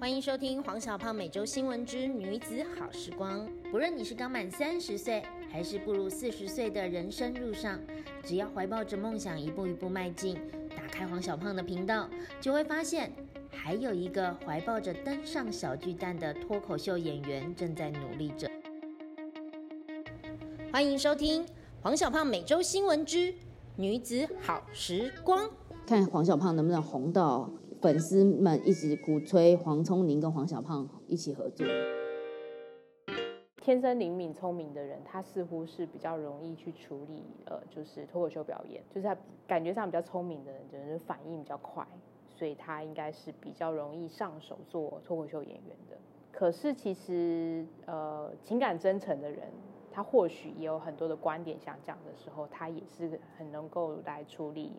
欢迎收听黄小胖每周新闻之女子好时光。不论你是刚满三十岁，还是步入四十岁的人生路上，只要怀抱着梦想一步一步迈进，打开黄小胖的频道，就会发现还有一个怀抱着登上小巨蛋的脱口秀演员正在努力着。欢迎收听黄小胖每周新闻之女子好时光。看黄小胖能不能红到粉丝们一直鼓吹黄聪明跟黄小胖一起合作。天生灵敏聪明的人，他似乎是比较容易去处理，呃，就是脱口秀表演，就是他感觉上比较聪明的人，就是反应比较快，所以他应该是比较容易上手做脱口秀演员的。可是其实，呃，情感真诚的人，他或许也有很多的观点想讲的时候，他也是很能够来处理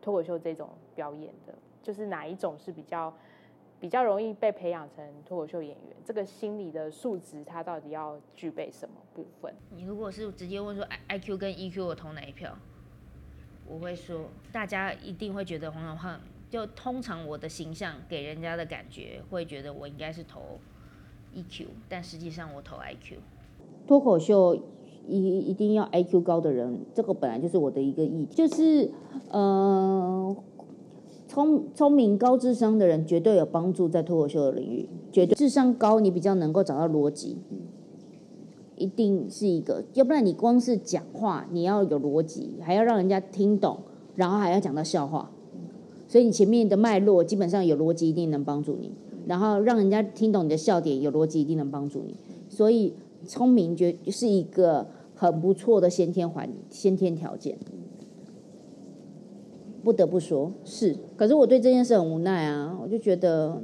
脱口秀这种表演的。就是哪一种是比较比较容易被培养成脱口秀演员？这个心理的素质，他到底要具备什么部分？你如果是直接问说 I I Q 跟 E Q 我投哪一票，我会说大家一定会觉得黄小胖，就通常我的形象给人家的感觉会觉得我应该是投 E Q，但实际上我投 I Q。脱口秀一一定要 I Q 高的人，这个本来就是我的一个意，就是呃。聪聪明高智商的人绝对有帮助，在脱口秀的领域，绝对智商高，你比较能够找到逻辑，一定是一个，要不然你光是讲话，你要有逻辑，还要让人家听懂，然后还要讲到笑话，所以你前面的脉络基本上有逻辑，一定能帮助你，然后让人家听懂你的笑点，有逻辑一定能帮助你，所以聪明绝是一个很不错的先天环先天条件。不得不说，是。可是我对这件事很无奈啊！我就觉得，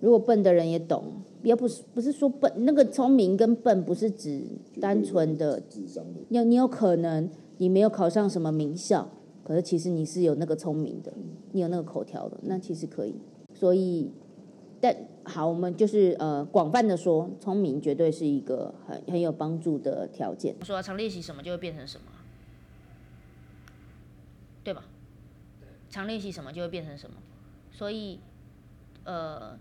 如果笨的人也懂，也不是不是说笨，那个聪明跟笨不是指单纯的智商。你你有可能你没有考上什么名校，可是其实你是有那个聪明的，你有那个口条的，那其实可以。所以，但好，我们就是呃广泛的说，聪明绝对是一个很很有帮助的条件。说常练习什么就会变成什么，对吧？常练习什么就会变成什么，所以，呃，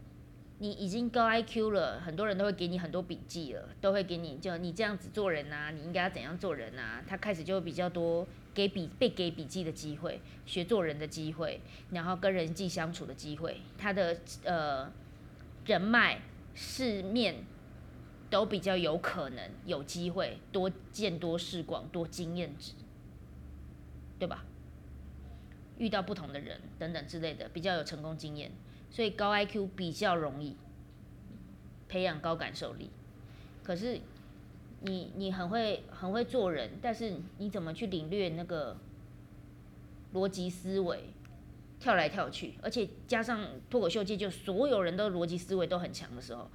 你已经高 IQ 了，很多人都会给你很多笔记了，都会给你就你这样子做人啊，你应该要怎样做人啊？他开始就会比较多给笔被给笔记的机会，学做人的机会，然后跟人际相处的机会，他的呃人脉、世面都比较有可能有机会多见多识广，多经验值，对吧？遇到不同的人等等之类的，比较有成功经验，所以高 IQ 比较容易培养高感受力。可是你你很会很会做人，但是你怎么去领略那个逻辑思维，跳来跳去，而且加上脱口秀界就所有人都逻辑思维都很强的时候，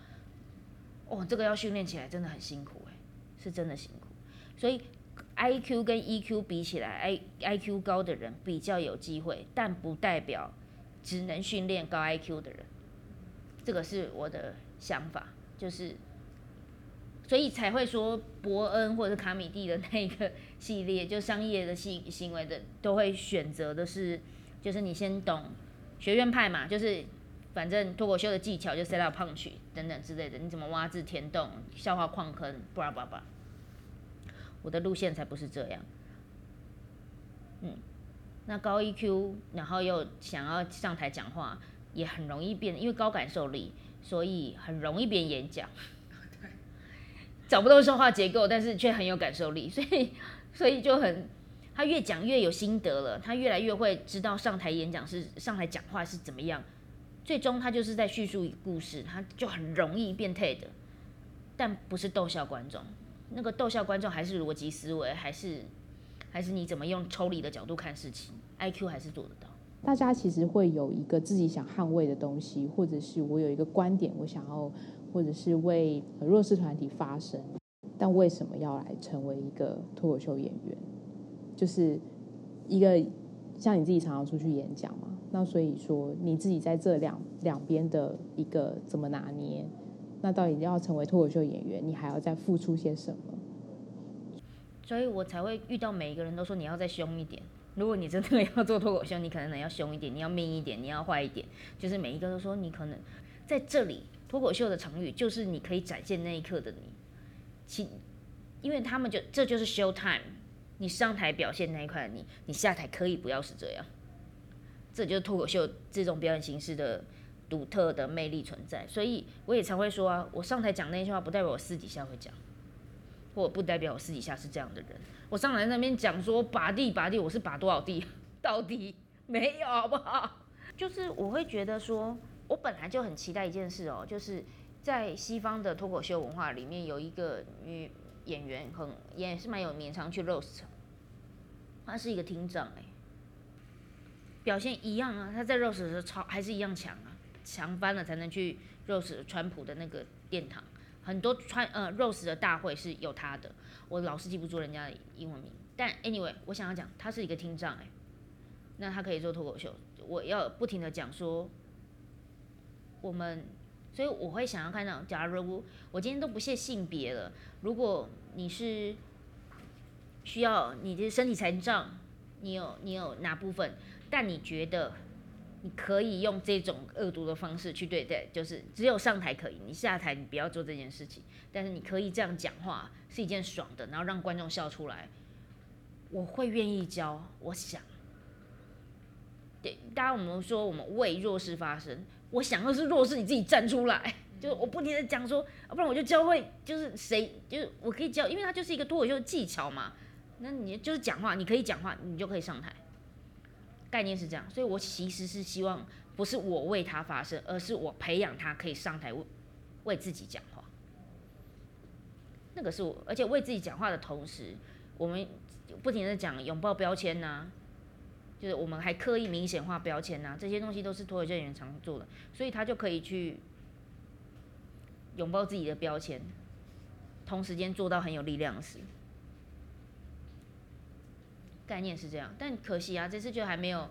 哦，这个要训练起来真的很辛苦哎，是真的辛苦，所以。I Q 跟 E Q 比起来，I I Q 高的人比较有机会，但不代表只能训练高 I Q 的人。这个是我的想法，就是所以才会说伯恩或者卡米蒂的那个系列，就商业的行行为的都会选择的是，就是你先懂学院派嘛，就是反正脱口秀的技巧就 set up punch 等等之类的，你怎么挖字填洞、笑话矿坑，不拉不拉。我的路线才不是这样，嗯，那高 EQ，然后又想要上台讲话，也很容易变，因为高感受力，所以很容易变演讲。找不到说话结构，但是却很有感受力，所以所以就很，他越讲越有心得了，他越来越会知道上台演讲是上台讲话是怎么样，最终他就是在叙述故事，他就很容易变态的，但不是逗笑观众。那个逗笑观众还是逻辑思维，还是还是你怎么用抽离的角度看事情？I Q 还是做得到。大家其实会有一个自己想捍卫的东西，或者是我有一个观点，我想要，或者是为弱势团体发声。但为什么要来成为一个脱口秀演员？就是一个像你自己常常出去演讲嘛，那所以说你自己在这两两边的一个怎么拿捏？那到底要成为脱口秀演员，你还要再付出些什么？所以我才会遇到每一个人都说你要再凶一点。如果你真的要做脱口秀，你可能要凶一点，你要命一点，你要坏一点。就是每一个都说你可能在这里脱口秀的场域就是你可以展现那一刻的你，其因为他们就这就是 show time，你上台表现那一块你，你下台可以不要是这样，这就是脱口秀这种表演形式的独特的魅力存在。所以我也常会说啊，我上台讲那句话不代表我私底下会讲，或不代表我私底下是这样的人。我上来那边讲说拔地拔地，我是拔多少地？到底没有好不好？就是我会觉得说，我本来就很期待一件事哦，就是在西方的脱口秀文化里面有一个女演员很也是蛮有名，常去 roast，她是一个厅长哎，表现一样啊，她在 roast 的时候超还是一样强啊，强翻了才能去 Rose 川普的那个殿堂。很多川呃 Rose 的大会是有他的，我老是记不住人家的英文名。但 anyway，我想要讲，他是一个听障哎，那他可以做脱口秀。我要不停的讲说，我们，所以我会想要看到，假如我今天都不限性别了，如果你是需要你的身体残障，你有你有哪部分，但你觉得。你可以用这种恶毒的方式去对待，就是只有上台可以，你下台你不要做这件事情。但是你可以这样讲话，是一件爽的，然后让观众笑出来，我会愿意教。我想，对，大家我们说我们为弱势发声，我想要是弱势你自己站出来，就是我不停的讲说，不然我就教会，就是谁，就是我可以教，因为它就是一个脱口秀技巧嘛。那你就是讲话，你可以讲话，你就可以上台。概念是这样，所以我其实是希望不是我为他发声，而是我培养他可以上台为为自己讲话。那个是我，而且为自己讲话的同时，我们不停的讲拥抱标签呐，就是我们还刻意明显化标签呐，这些东西都是脱口秀演员常做的，所以他就可以去拥抱自己的标签，同时间做到很有力量的事。概念是这样，但可惜啊，这次就还没有。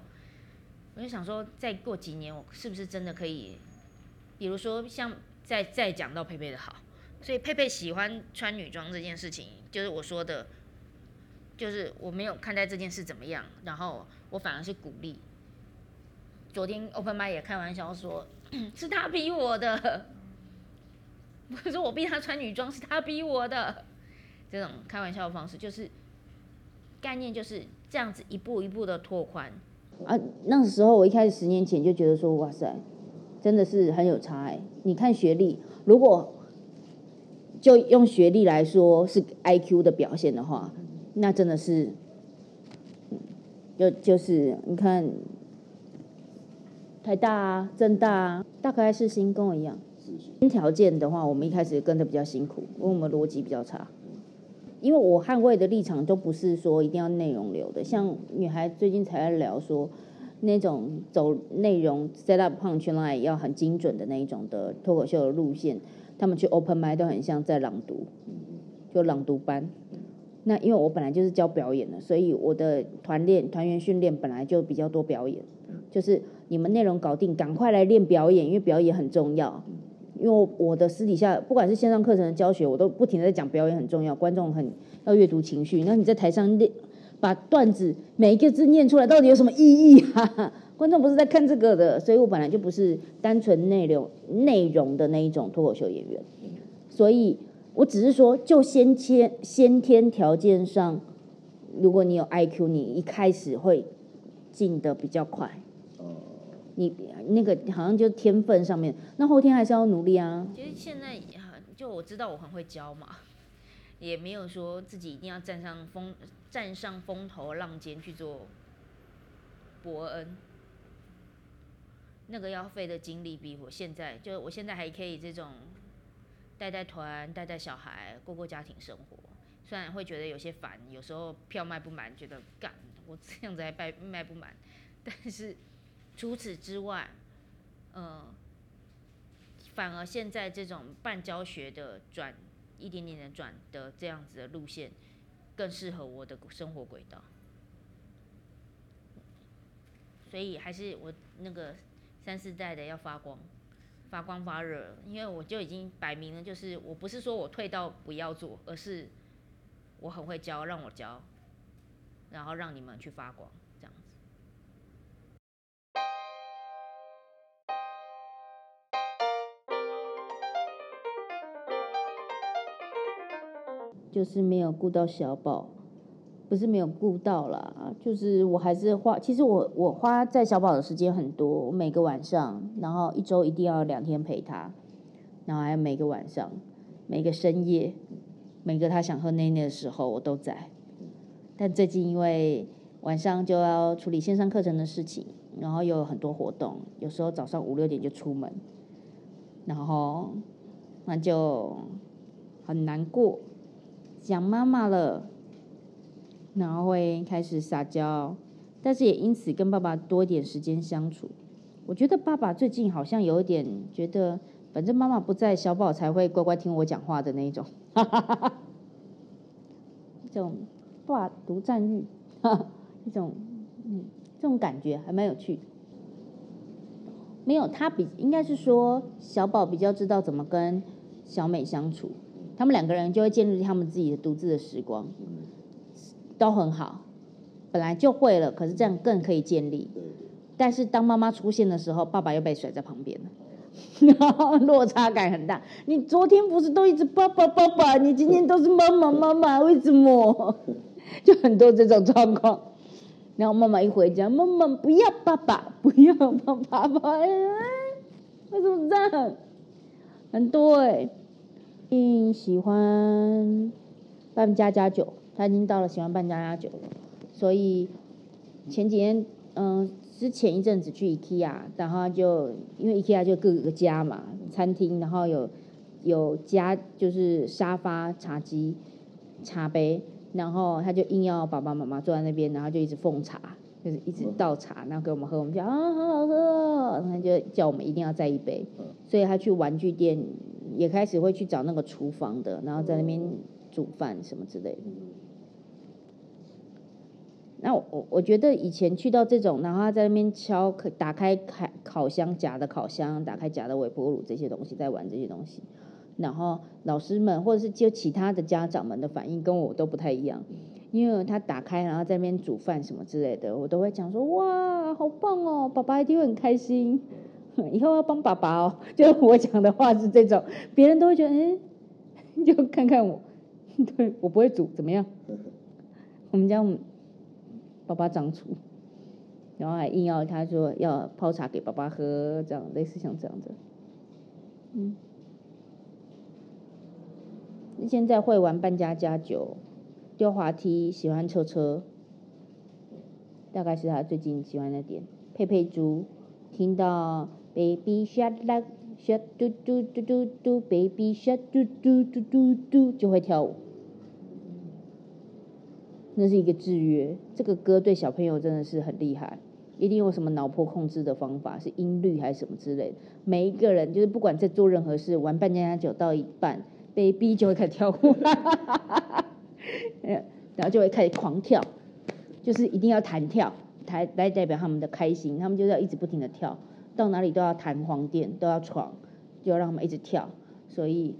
我就想说，再过几年，我是不是真的可以？比如说，像再再讲到佩佩的好，所以佩佩喜欢穿女装这件事情，就是我说的，就是我没有看待这件事怎么样，然后我反而是鼓励。昨天 Open m 也开玩笑说，是他逼我的，不是我逼他穿女装，是他逼我的。这种开玩笑的方式，就是。概念就是这样子一步一步的拓宽啊。那时候我一开始十年前就觉得说，哇塞，真的是很有差哎。你看学历，如果就用学历来说是 I Q 的表现的话，那真的是，就就是你看台大啊、政大啊，大概是新跟我一样。新条件的话，我们一开始跟的比较辛苦，因为我们逻辑比较差。因为我捍卫的立场都不是说一定要内容流的，像女孩最近才在聊说，那种走内容 set up punch line 要很精准的那一种的脱口秀的路线，他们去 open m i 都很像在朗读，就朗读班。那因为我本来就是教表演的，所以我的团练团员训练本来就比较多表演，就是你们内容搞定，赶快来练表演，因为表演很重要。因为我的私底下，不管是线上课程的教学，我都不停的在讲表演很重要，观众很要阅读情绪。那你在台上念，把段子每一个字念出来，到底有什么意义啊？观众不是在看这个的，所以我本来就不是单纯内容内容的那一种脱口秀演员，所以我只是说，就先天先天条件上，如果你有 I Q，你一开始会进的比较快。你那个好像就天分上面，那后天还是要努力啊。其实现在就我知道我很会教嘛，也没有说自己一定要站上风站上风头浪尖去做伯恩，那个要费的精力比我现在就我现在还可以这种带带团带带小孩过过家庭生活，虽然会觉得有些烦，有时候票卖不满，觉得干我这样子还卖卖不满，但是。除此之外，呃，反而现在这种半教学的转一点点的转的这样子的路线，更适合我的生活轨道。所以还是我那个三四代的要发光，发光发热，因为我就已经摆明了，就是我不是说我退到不要做，而是我很会教，让我教，然后让你们去发光。就是没有顾到小宝，不是没有顾到啦，就是我还是花，其实我我花在小宝的时间很多，我每个晚上，然后一周一定要两天陪他，然后还有每个晚上，每个深夜，每个他想喝奶奶的时候，我都在。但最近因为晚上就要处理线上课程的事情，然后又有很多活动，有时候早上五六点就出门，然后那就很难过，想妈妈了，然后会开始撒娇，但是也因此跟爸爸多一点时间相处。我觉得爸爸最近好像有一点觉得，反正妈妈不在，小宝才会乖乖听我讲话的那 一种，这种爸独占欲，一种嗯，这种感觉还蛮有趣的。没有，他比应该是说小宝比较知道怎么跟小美相处，他们两个人就会建立他们自己的独自的时光，都很好，本来就会了，可是这样更可以建立。但是当妈妈出现的时候，爸爸又被甩在旁边了，落差感很大。你昨天不是都一直爸爸爸爸，你今天都是妈妈妈妈，为什么？就很多这种状况。然后妈妈一回家，妈妈不要爸爸，不要爸爸爸，哎，为什么这样？很多哎，嗯，喜欢办家家酒，他已经到了喜欢办家家酒了，所以前几天，嗯，之前一阵子去 IKEA，然后就因为 IKEA 就各个家嘛，餐厅，然后有有家就是沙发、茶几、茶杯。然后他就硬要爸爸妈妈坐在那边，然后就一直奉茶，就是一直倒茶，然后给我们喝，我们就啊好好喝，然后就叫我们一定要再一杯。所以他去玩具店也开始会去找那个厨房的，然后在那边煮饭什么之类的。那我我觉得以前去到这种，然后他在那边敲，打开开烤箱夹的烤箱，打开夹的微波炉这些东西，在玩这些东西。然后老师们或者是就其他的家长们的反应跟我都不太一样，因为他打开然后在那边煮饭什么之类的，我都会讲说哇好棒哦，爸爸一定会很开心，以后要帮爸爸哦。就我讲的话是这种，别人都会觉得哎，就看看我，对我不会煮怎么样？我们家爸爸掌厨，然后还硬要他说要泡茶给爸爸喝，这样类似像这样的，嗯。现在会玩扮家家酒、丢滑梯，喜欢车车，大概是他最近喜欢的点。佩佩猪听到 baby shark shark 嘟嘟嘟嘟嘟 baby shark 嘟嘟嘟嘟嘟就会跳舞，那是一个制约。这个歌对小朋友真的是很厉害，一定有什么脑波控制的方法，是音律还是什么之类的。每一个人就是不管在做任何事，玩半家家酒到一半。，Baby 就会开始跳舞，然后就会开始狂跳，就是一定要弹跳，台来代表他们的开心，他们就要一直不停的跳，到哪里都要弹簧垫，都要闯，就要让他们一直跳。所以，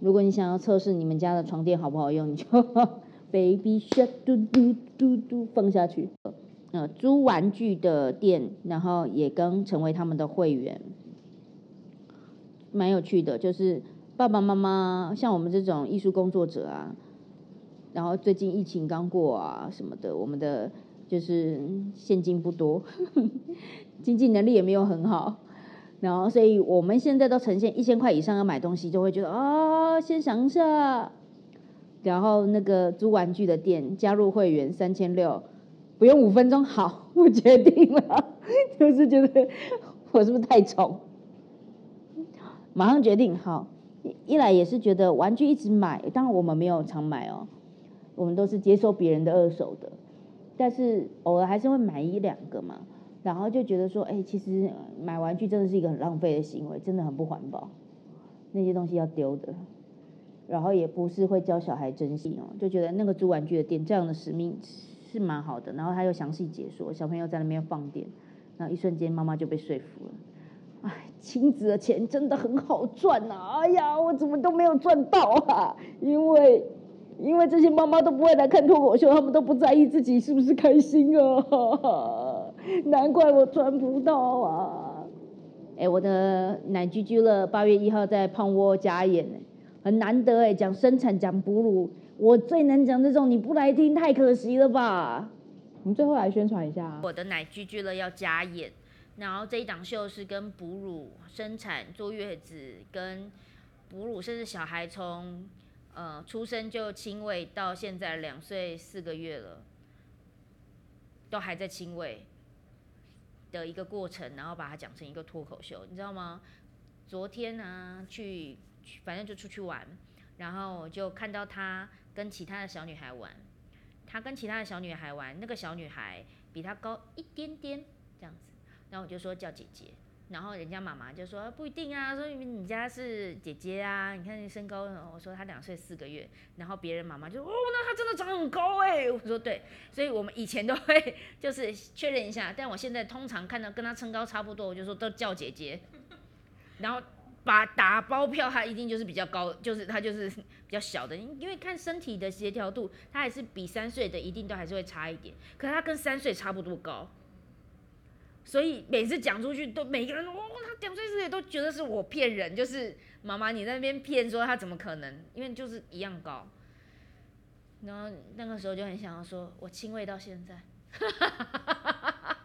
如果你想要测试你们家的床垫好不好用，你就 baby shark 嘟嘟嘟嘟放下去。呃，租玩具的店，然后也跟成为他们的会员。蛮有趣的，就是爸爸妈妈像我们这种艺术工作者啊，然后最近疫情刚过啊什么的，我们的就是现金不多，经济能力也没有很好，然后所以我们现在都呈现一千块以上要买东西，就会觉得啊，先想一下，然后那个租玩具的店加入会员三千六，不用五分钟，好，我决定了，就是觉得我是不是太宠？马上决定好，一来也是觉得玩具一直买，当然我们没有常买哦，我们都是接收别人的二手的，但是偶尔还是会买一两个嘛，然后就觉得说，哎，其实买玩具真的是一个很浪费的行为，真的很不环保，那些东西要丢的，然后也不是会教小孩珍惜哦，就觉得那个租玩具的店这样的使命是蛮好的，然后他又详细解说小朋友在那边放电，然后一瞬间妈妈就被说服了。哎，亲子的钱真的很好赚呐！哎呀，我怎么都没有赚到啊？因为，因为这些妈妈都不会来看脱口秀，他们都不在意自己是不是开心啊！难怪我赚不到啊！哎，我的奶居居了，八月一号在胖窝加演，很难得哎，讲生产讲哺乳，我最能讲这种，你不来听太可惜了吧？我们最后来宣传一下，我的奶居居了要加演，然后这一档秀是跟哺乳、生产、坐月子跟哺乳，甚至小孩从呃出生就亲喂到现在两岁四个月了，都还在亲喂的一个过程，然后把它讲成一个脱口秀，你知道吗？昨天呢去。反正就出去玩，然后就看到他跟其他的小女孩玩，他跟其他的小女孩玩，那个小女孩比他高一点点这样子，然后我就说叫姐姐，然后人家妈妈就说不一定啊，说你家是姐姐啊，你看你身高，我说他两岁四个月，然后别人妈妈就哦，那他真的长很高哎，我说对，所以我们以前都会 就是确认一下，但我现在通常看到跟他身高差不多，我就说都叫姐姐，然后。把打包票，他一定就是比较高，就是他就是 比较小的，因为看身体的协调度，他还是比三岁的一定都还是会差一点，可是他跟三岁差不多高，所以每次讲出去都每个人，哦，他两岁四岁都觉得是我骗人，就是妈妈你在那边骗说他怎么可能，因为就是一样高，然后那个时候就很想要说，我亲喂到现在。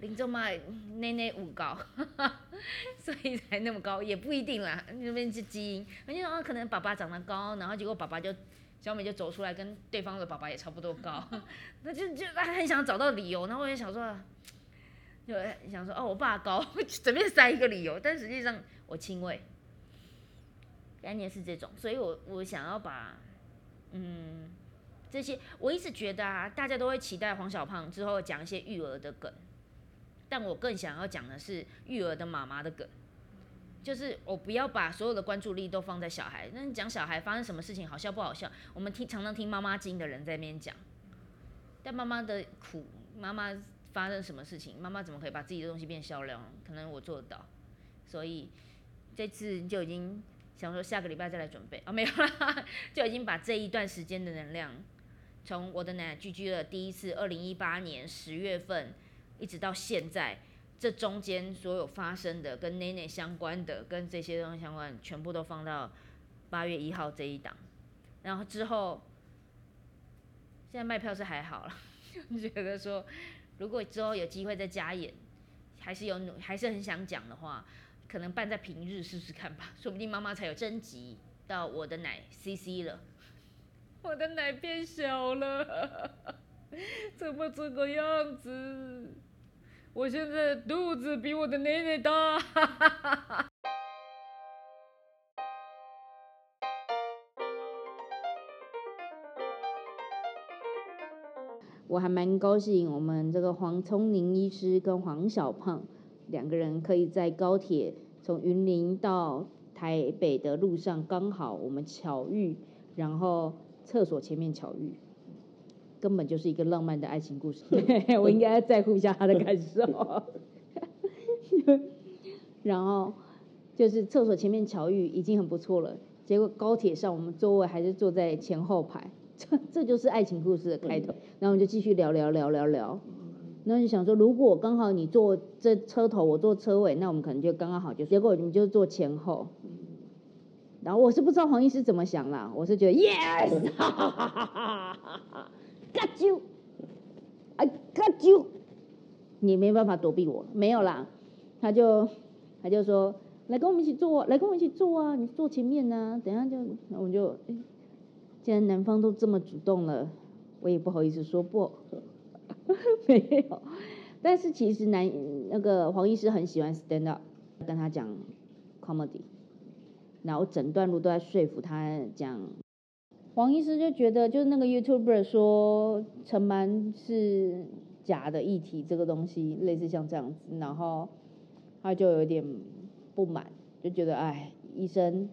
林中嘛，奶奶五高，所以才那么高，也不一定啦，那边是基因。而且啊，可能爸爸长得高，然后结果爸爸就小美就走出来跟对方的爸爸也差不多高，那就就他很想找到理由，然后我也想说，就想说哦，我爸高，随便塞一个理由，但实际上我亲喂，概念是这种，所以我我想要把嗯这些，我一直觉得啊，大家都会期待黄小胖之后讲一些育儿的梗。但我更想要讲的是育儿的妈妈的梗，就是我不要把所有的关注力都放在小孩。那你讲小孩发生什么事情好笑不好笑？我们听常常听妈妈经的人在那边讲，但妈妈的苦，妈妈发生什么事情，妈妈怎么可以把自己的东西变销量？可能我做得到，所以这次就已经想说下个礼拜再来准备啊，没有啦，就已经把这一段时间的能量，从我的奶奶聚居了第一次二零一八年十月份。一直到现在，这中间所有发生的跟奶奶相关的、跟这些东西相关，全部都放到八月一号这一档。然后之后，现在卖票是还好了，就 觉得说，如果之后有机会再加演，还是有，还是很想讲的话，可能办在平日试试看吧，说不定妈妈才有征集到我的奶 CC 了，我的奶变小了，怎么这个样子？我现在肚子比我的奶奶大。我还蛮高兴，我们这个黄聪宁医师跟黄小胖两个人可以在高铁从云林到台北的路上刚好我们巧遇，然后厕所前面巧遇。根本就是一个浪漫的爱情故事，我应该在乎一下他的感受。然后就是厕所前面巧遇已经很不错了，结果高铁上我们座位还是坐在前后排，这 这就是爱情故事的开头。然后我们就继续聊聊聊聊聊，然后就想说，如果刚好你坐这车头，我坐车尾，那我们可能就刚刚好，就结果你们就坐前后。然后我是不知道黄医师怎么想啦，我是觉得 yes。got you，I got you，你没办法躲避我，没有啦，他就他就说来跟我们一起坐，来跟我们一起坐啊，你坐前面呢，等下就我们就，既然男方都这么主动了，我也不好意思说不，没有，但是其实男那个黄医师很喜欢 stand up，跟他讲 comedy，然后整段路都在说服他讲。黄医师就觉得，就是那个 YouTuber 说陈蛮是假的议题，这个东西类似像这样子，然后他就有点不满，就觉得哎，医生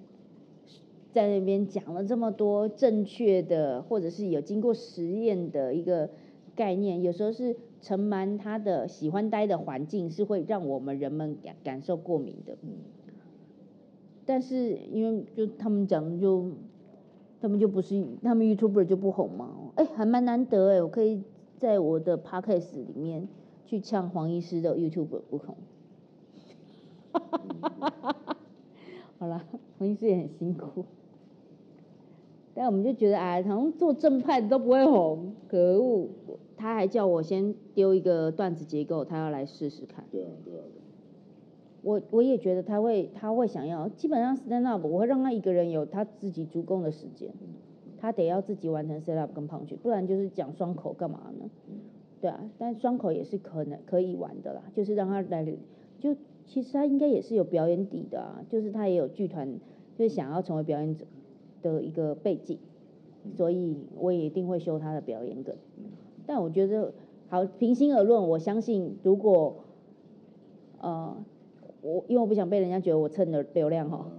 在那边讲了这么多正确的，或者是有经过实验的一个概念，有时候是陈蛮他的喜欢待的环境是会让我们人们感感受过敏的，但是因为就他们讲就。他们就不是，他们 YouTuber 就不红嘛？哎，还蛮难得哎，我可以在我的 Podcast 里面去呛黄医师的 YouTuber 不红。好了，黄医师也很辛苦。但我们就觉得哎，好像做正派的都不会红，可恶！他还叫我先丢一个段子结构，他要来试试看。对啊，对啊。我我也觉得他会他会想要，基本上 stand up 我会让他一个人有他自己足够的时间，他得要自己完成 set up 跟 punch，不然就是讲双口干嘛呢？对啊，但双口也是可能可以玩的啦，就是让他来，就其实他应该也是有表演底的啊，就是他也有剧团，就是想要成为表演者的一个背景，所以我也一定会修他的表演梗。但我觉得，好，平心而论，我相信如果，呃，我因为我不想被人家觉得我蹭的流量哈，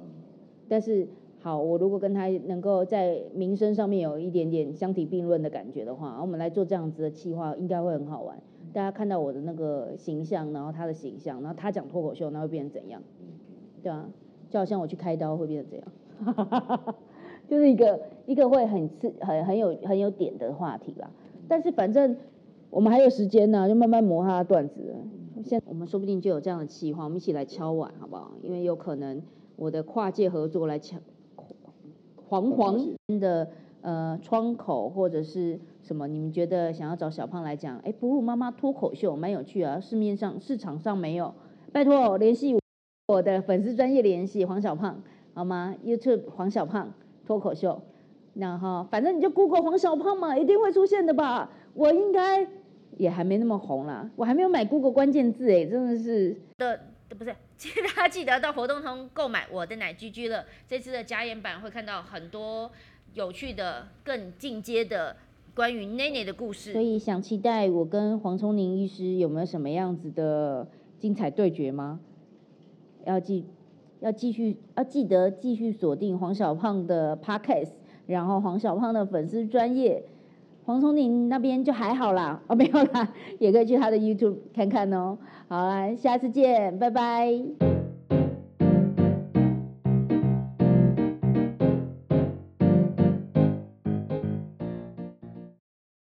但是好，我如果跟他能够在名声上面有一点点相提并论的感觉的话，我们来做这样子的企划，应该会很好玩。大家看到我的那个形象，然后他的形象，然后他讲脱口秀，那会变成怎样？对啊，就好像我去开刀会变成怎样？就是一个一个会很刺、很很有很有点的话题啦。但是反正我们还有时间呢，就慢慢磨他的段子。现我们说不定就有这样的计划，我们一起来敲碗好不好？因为有可能我的跨界合作来敲黄黄的呃窗口或者是什么，你们觉得想要找小胖来讲？哎，哺乳妈妈脱口秀蛮有趣啊，市面上市场上没有，拜托联系我的粉丝专业联系黄小胖好吗？YouTube 黄小胖脱口秀。然后，反正你就 Google 黄小胖嘛，一定会出现的吧？我应该也还没那么红啦，我还没有买 Google 关键字哎，真的是的，不是，请大家记得到活动通购买我的奶居居了。这次的加演版会看到很多有趣的、更进阶的关于内内的故事。所以想期待我跟黄聪宁医师有没有什么样子的精彩对决吗？要记，要继续，要记得继续锁定黄小胖的 Podcast。然后黄小胖的粉丝专业，黄聪宁那边就还好啦，哦 没有啦，也可以去他的 YouTube 看看哦。好啦，下次见，拜拜。